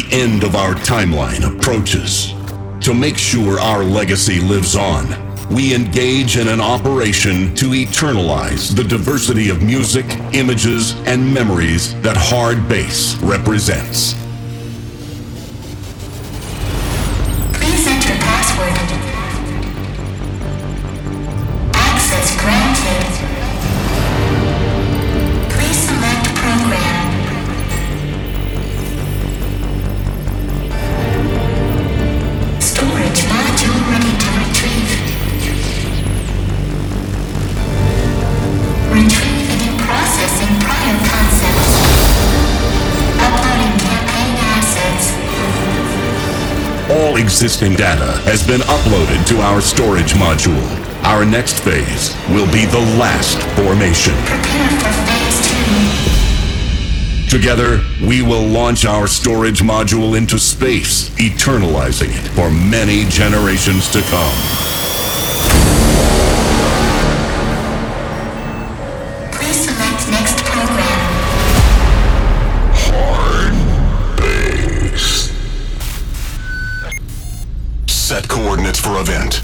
the end of our timeline approaches. To make sure our legacy lives on, we engage in an operation to eternalize the diversity of music, images, and memories that Hard Bass represents. Existing data has been uploaded to our storage module. Our next phase will be the last formation. Prepare for phase two. Together, we will launch our storage module into space, eternalizing it for many generations to come. Event.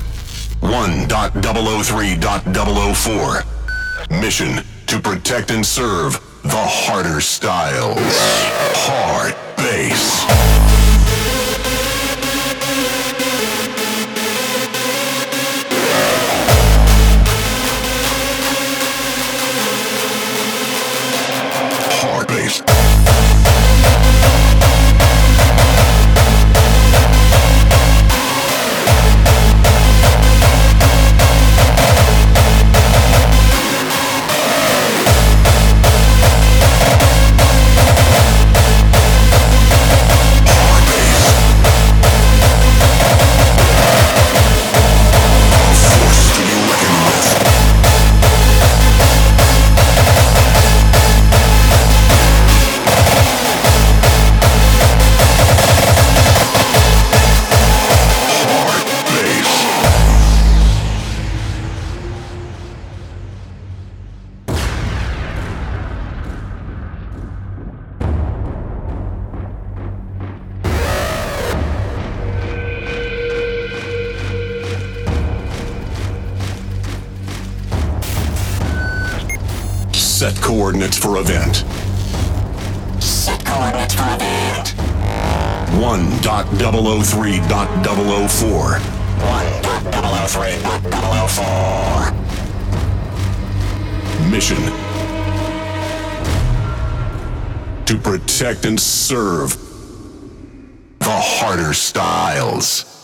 1.003.004. Mission to protect and serve the harder styles. Hard bass. Harder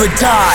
never dies.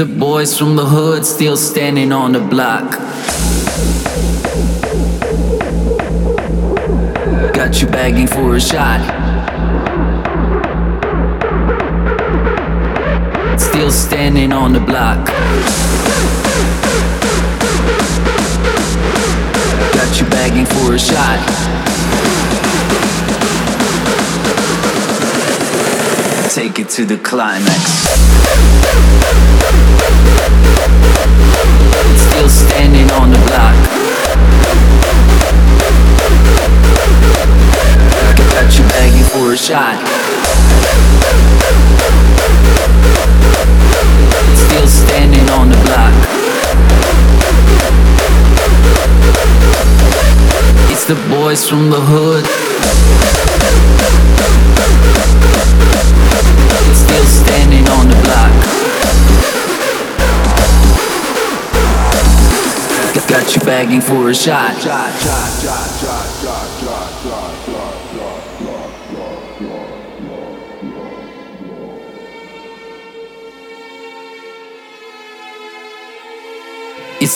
The boys from the hood still standing on the block. Got you begging for a shot. Still standing on the block. Got you begging for a shot. Take it to the climax. Still standing on the block. Got you begging for a shot. Still standing on the block. It's the boys from the hood. Block. got you begging for a shot. It's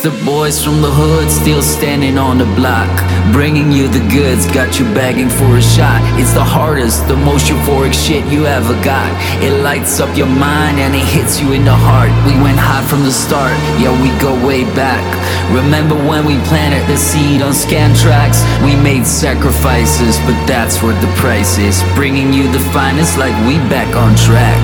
the boys from the hood still standing on the block. Bringing you the goods, got you begging for a shot. It's the hardest, the most euphoric shit you ever got. It lights up your mind and it hits you in the heart. We went hot from the start, yeah, we go way back. Remember when we planted the seed on Scantraxx? We made sacrifices, but that's what the price is. Bringing you the finest like we back on track.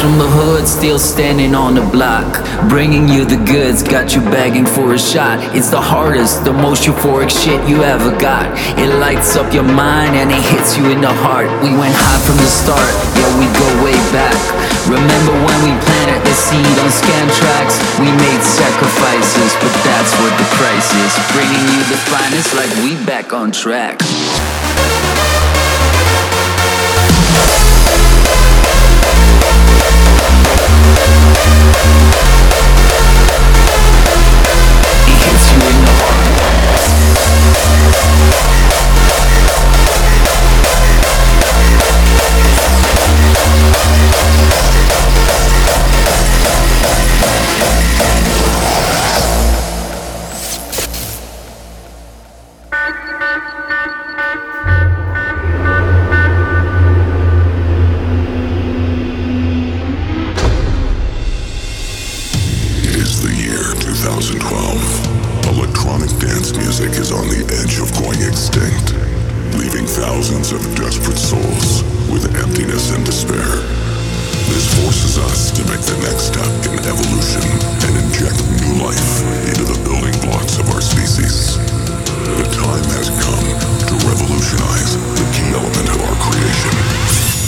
From the hood still standing on the block. Bringing you the goods, got you begging for a shot. It's the hardest, the most euphoric shit you ever got. It lights up your mind and it hits you in the heart. We went hot from the start, yeah, we go way back. Remember when we planted the seed on Scantraxx? We made sacrifices, but that's what the price is. Bringing you the finest like we back on track. 2012. Electronic dance music is on the edge of going extinct, leaving thousands of desperate souls with emptiness and despair. This forces us to make the next step in evolution and inject new life into the building blocks of our species. The time has come to revolutionize the key element of our creation.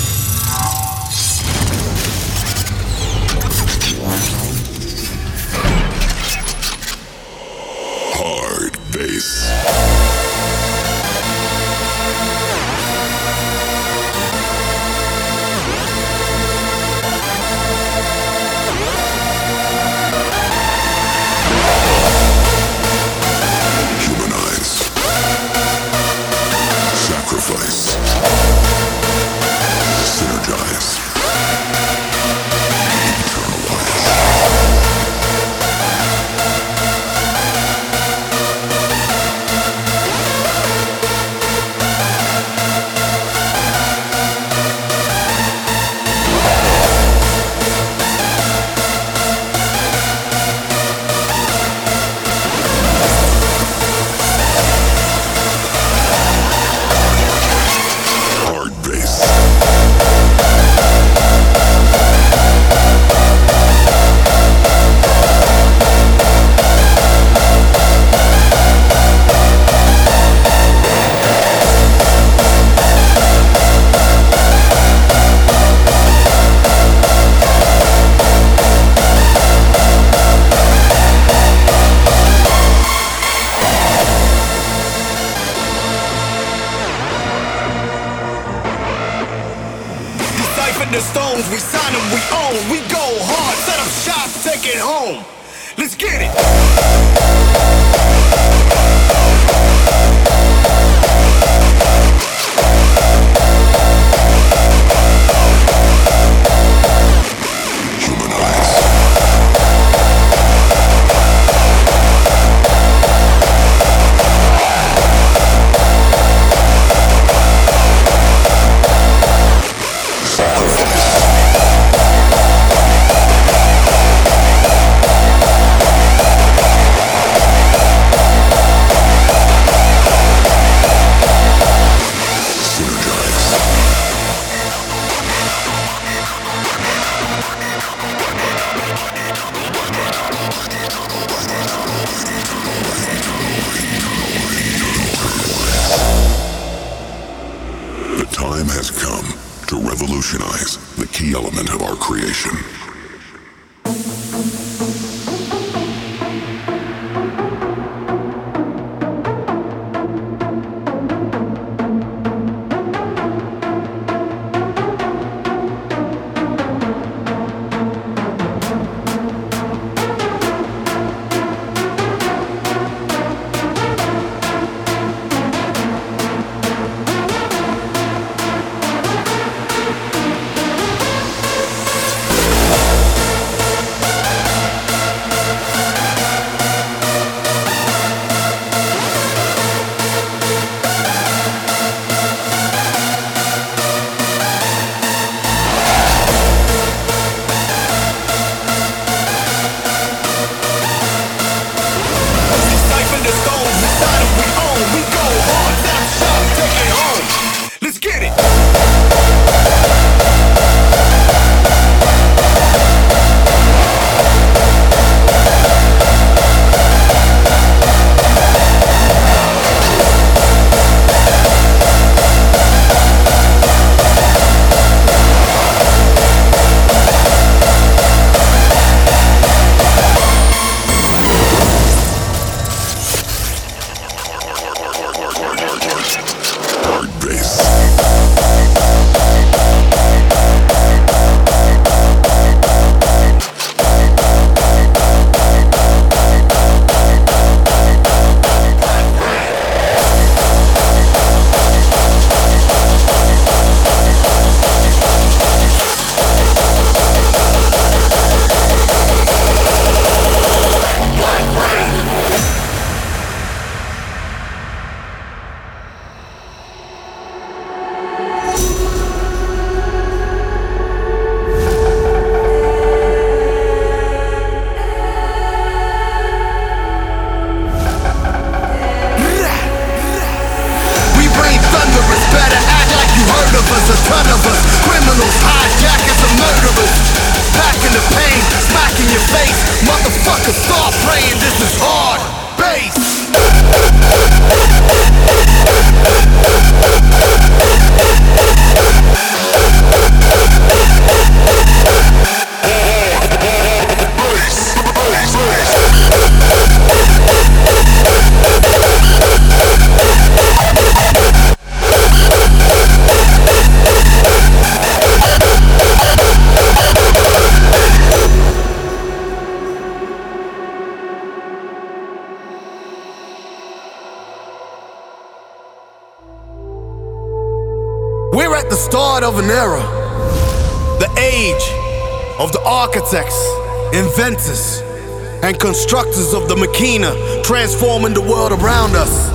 Transforming the world around us.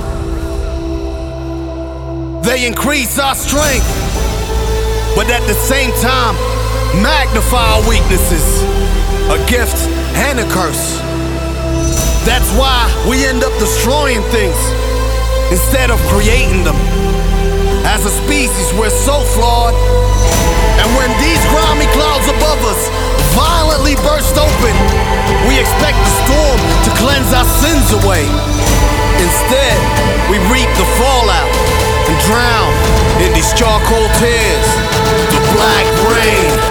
They increase our strength, but at the same time, magnify our weaknesses, a gift and a curse. That's why we end up destroying things instead of creating them. As a species, we're so flawed. And when these grimy clouds above us violently burst open, we expect the storm to cleanse our sins away. Instead, we reap the fallout and drown in these charcoal tears, the black rain.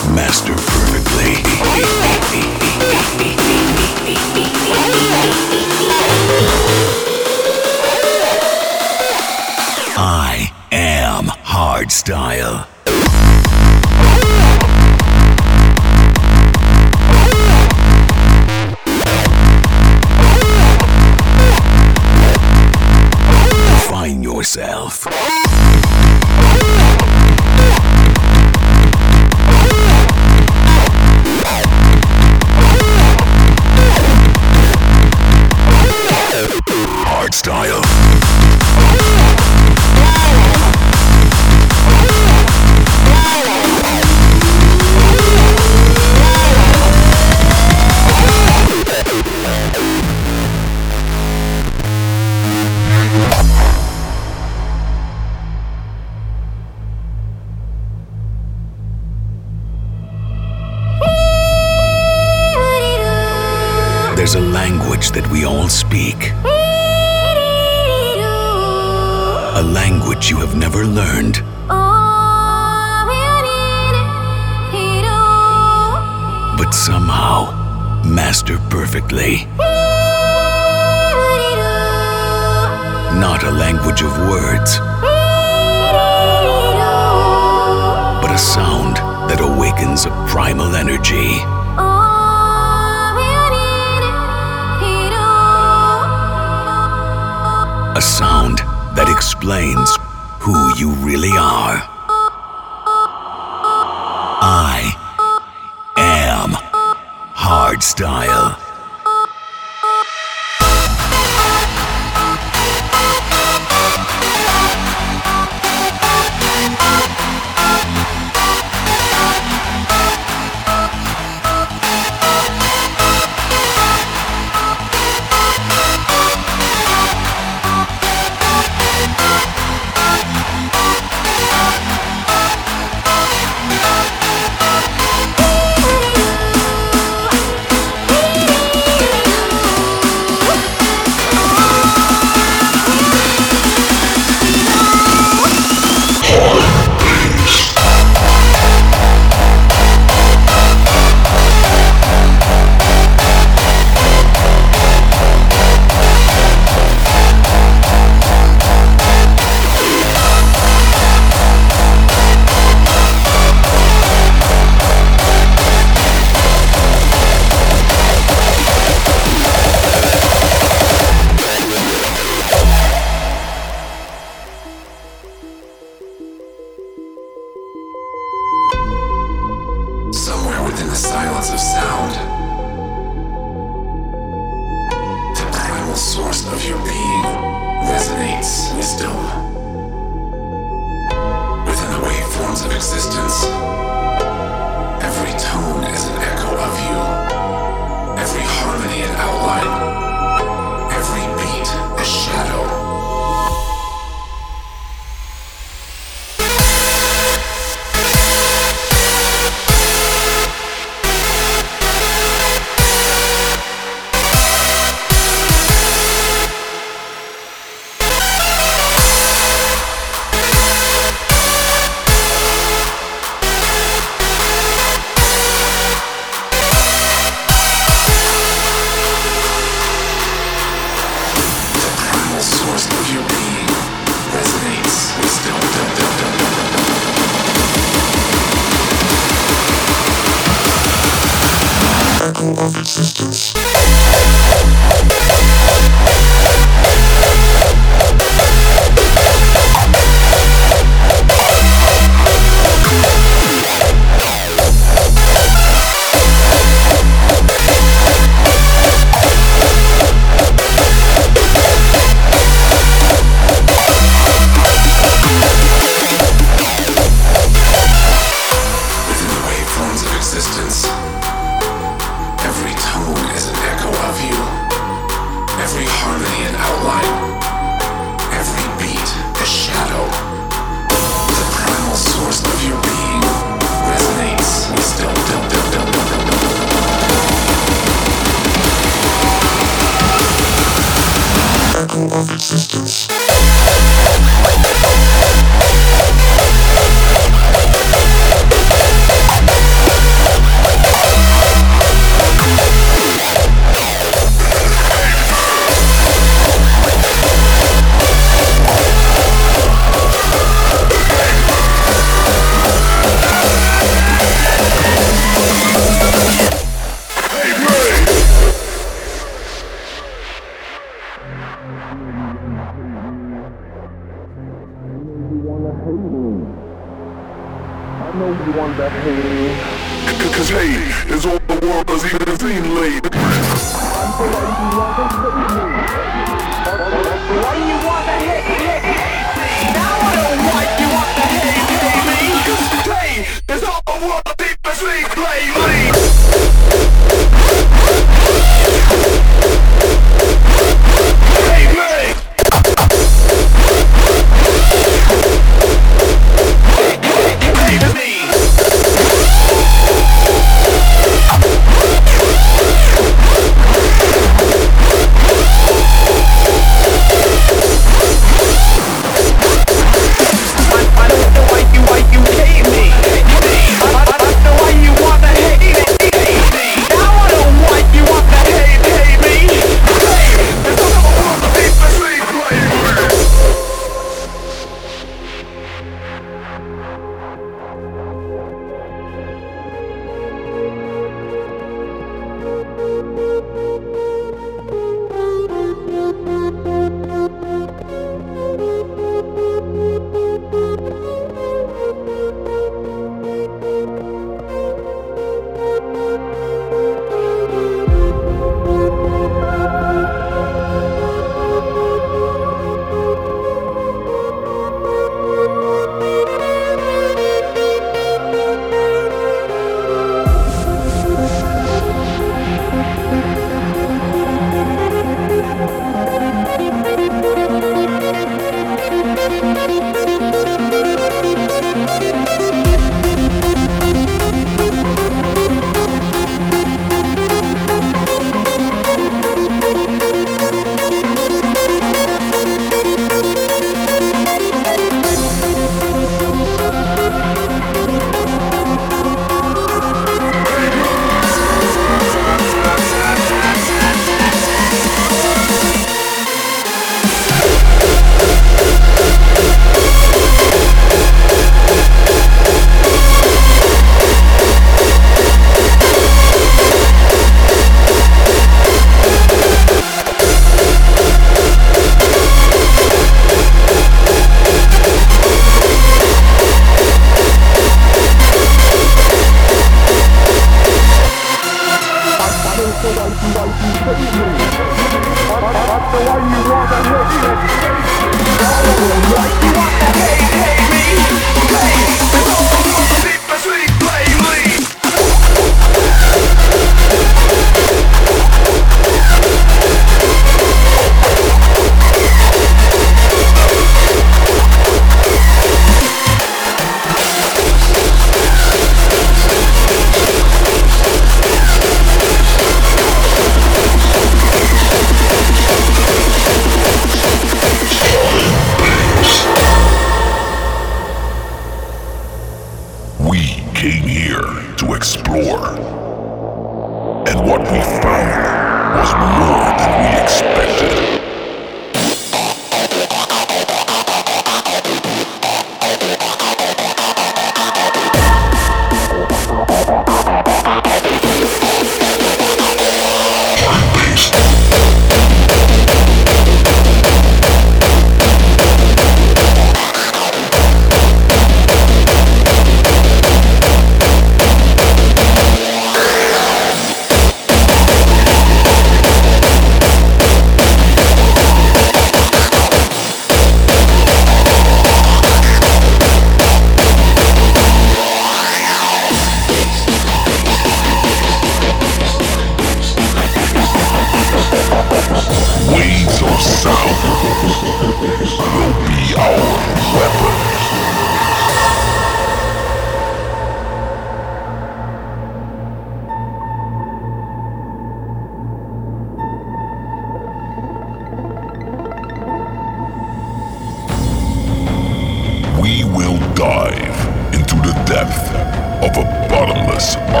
Bottomless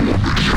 Thank you.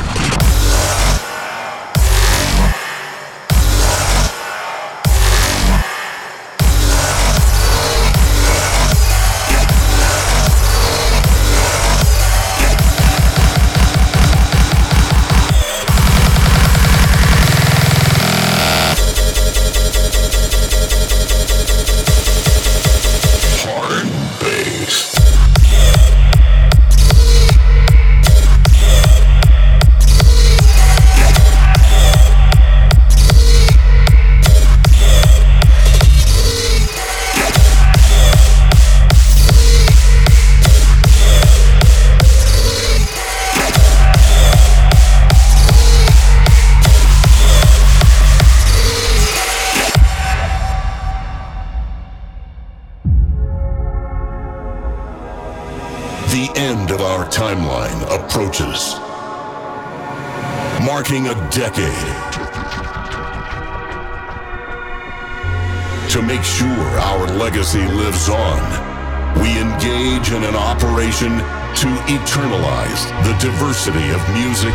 music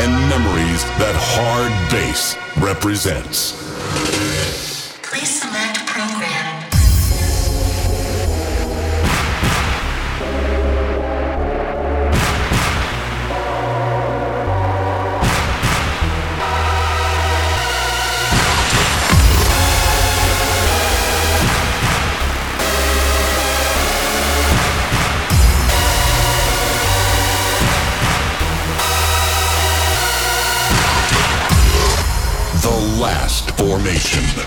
and memories that hard bass represents. Nation.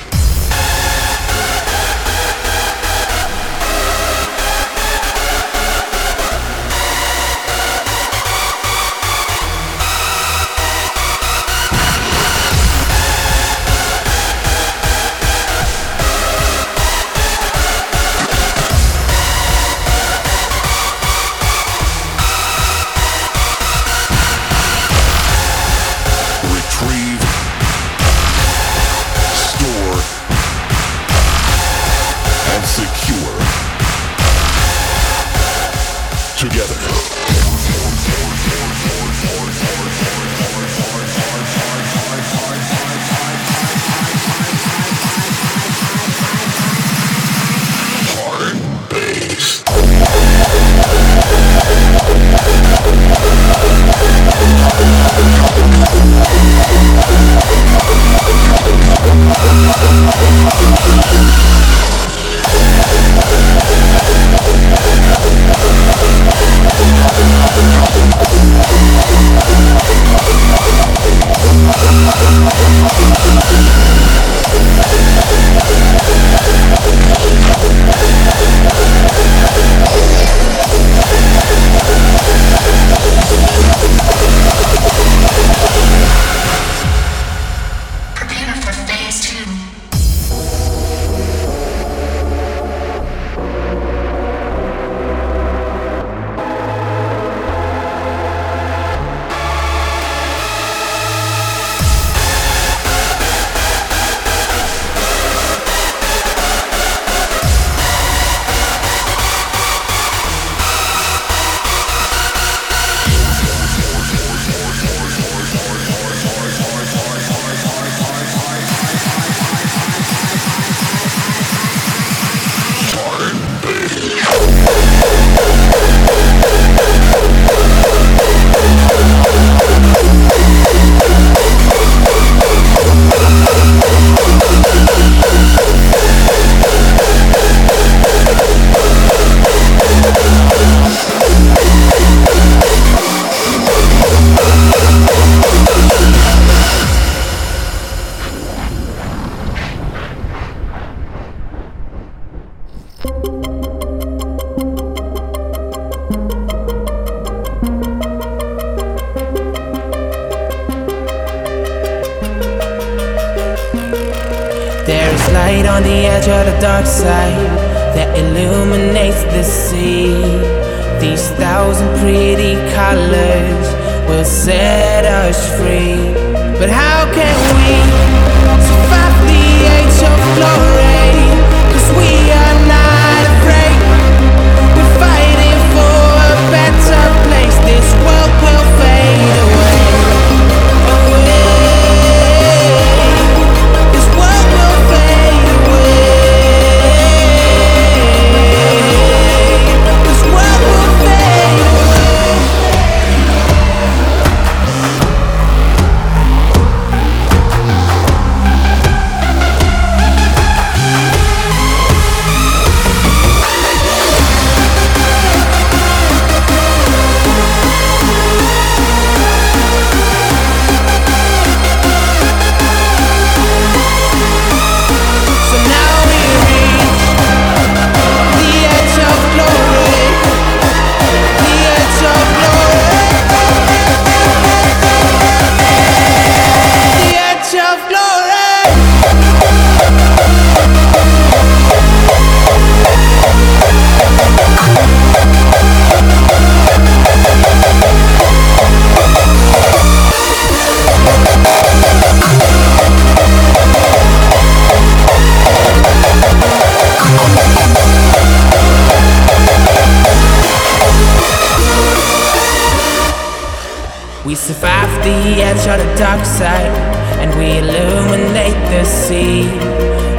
The edge of the dark side and we illuminate the sea.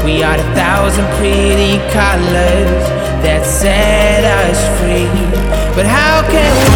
We are the thousand pretty colors that set us free. But how can we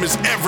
mission none of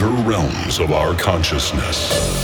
outer realms of our consciousness.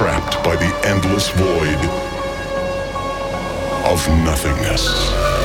Trapped by the endless void of nothingness.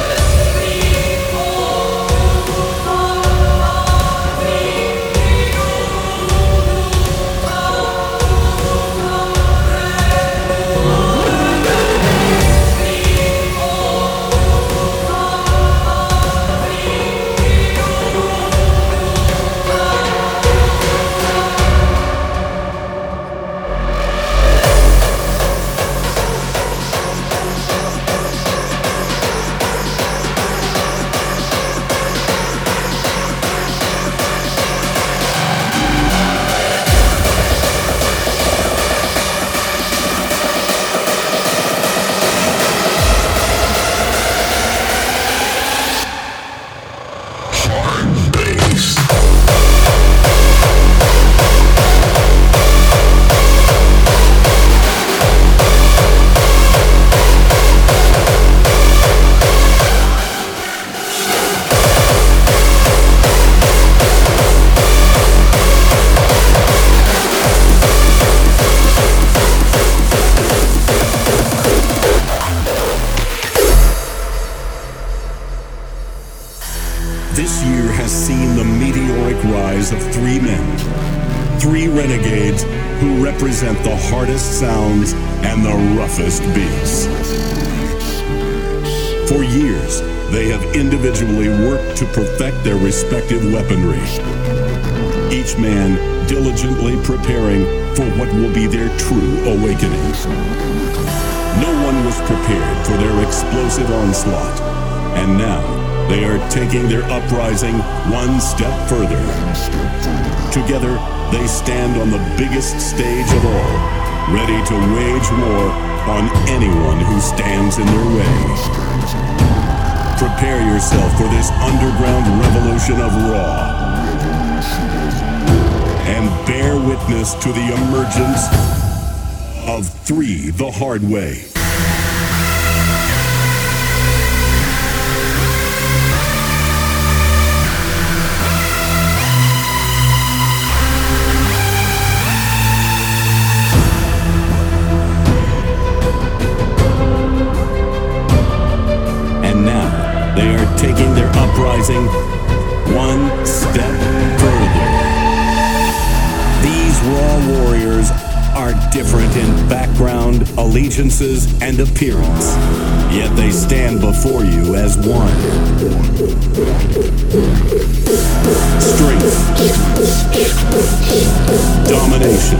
Hardest sounds and the roughest beats. For years, they have individually worked to perfect their respective weaponry. Each man diligently preparing for what will be their true awakening. No one was prepared for their explosive onslaught, and now they are taking their uprising one step further. Together, they stand on the biggest stage of all, ready to wage war on anyone who stands in their way. Prepare yourself for this underground revolution of Raw. And bear witness to the emergence of Three the Hard Way. Uprising one step further. These raw warriors are different in background, allegiances, and appearance, yet they stand before you as one. Strength, domination.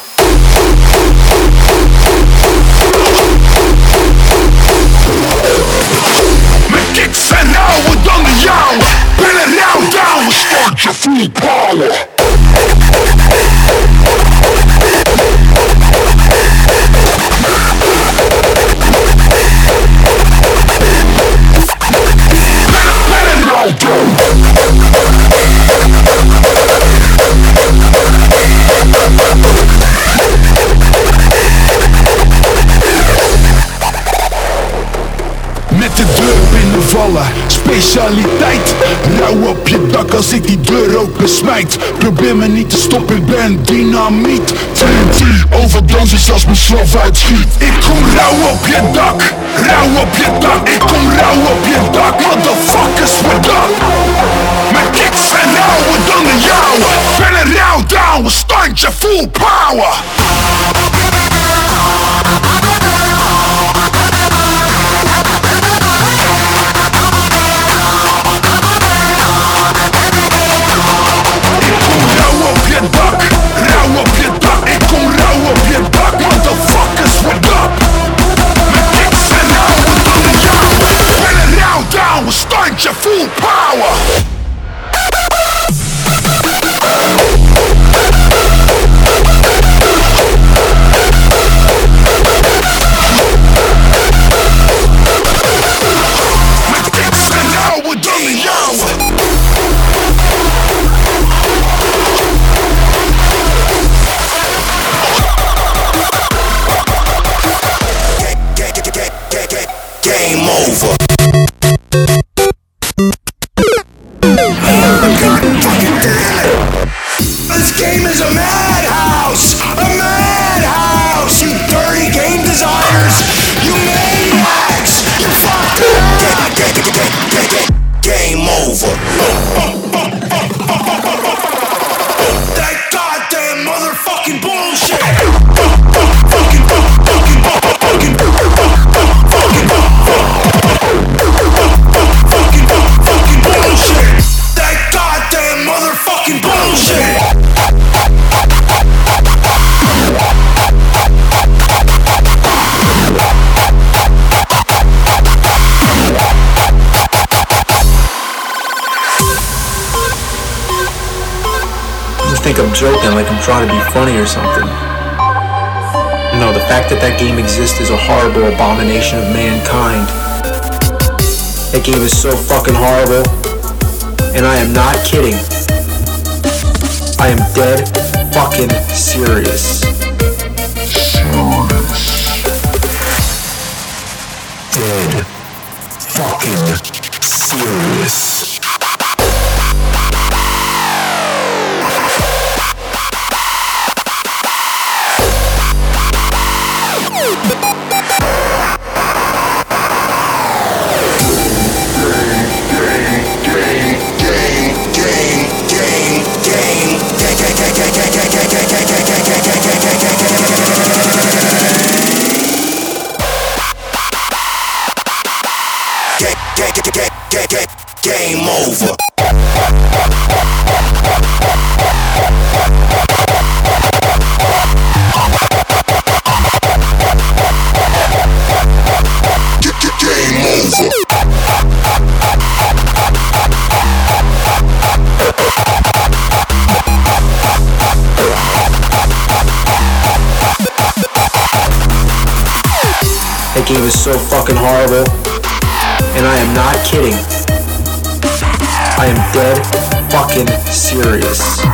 specialiteit. Rauw op je dak als ik die deur open smijt. Probeer me niet te stoppen, ik ben dynamiet. TNT, overdoses als mijn slof uitschiet. Ik kom rauw op je dak, rauw op je dak. Ik kom rauw op je dak, motherfuckers, what up? Mijn kicks zijn rauwer dan de jouwe. Ben een rauw down, standje full power I'm joking like I'm trying to be funny or something. No, the fact that that game exists is a horrible abomination of mankind. That game is so fucking horrible. And I am not kidding. I am dead fucking serious. Dead fucking serious. Is so fucking horrible. And I am not kidding. I am dead fucking serious.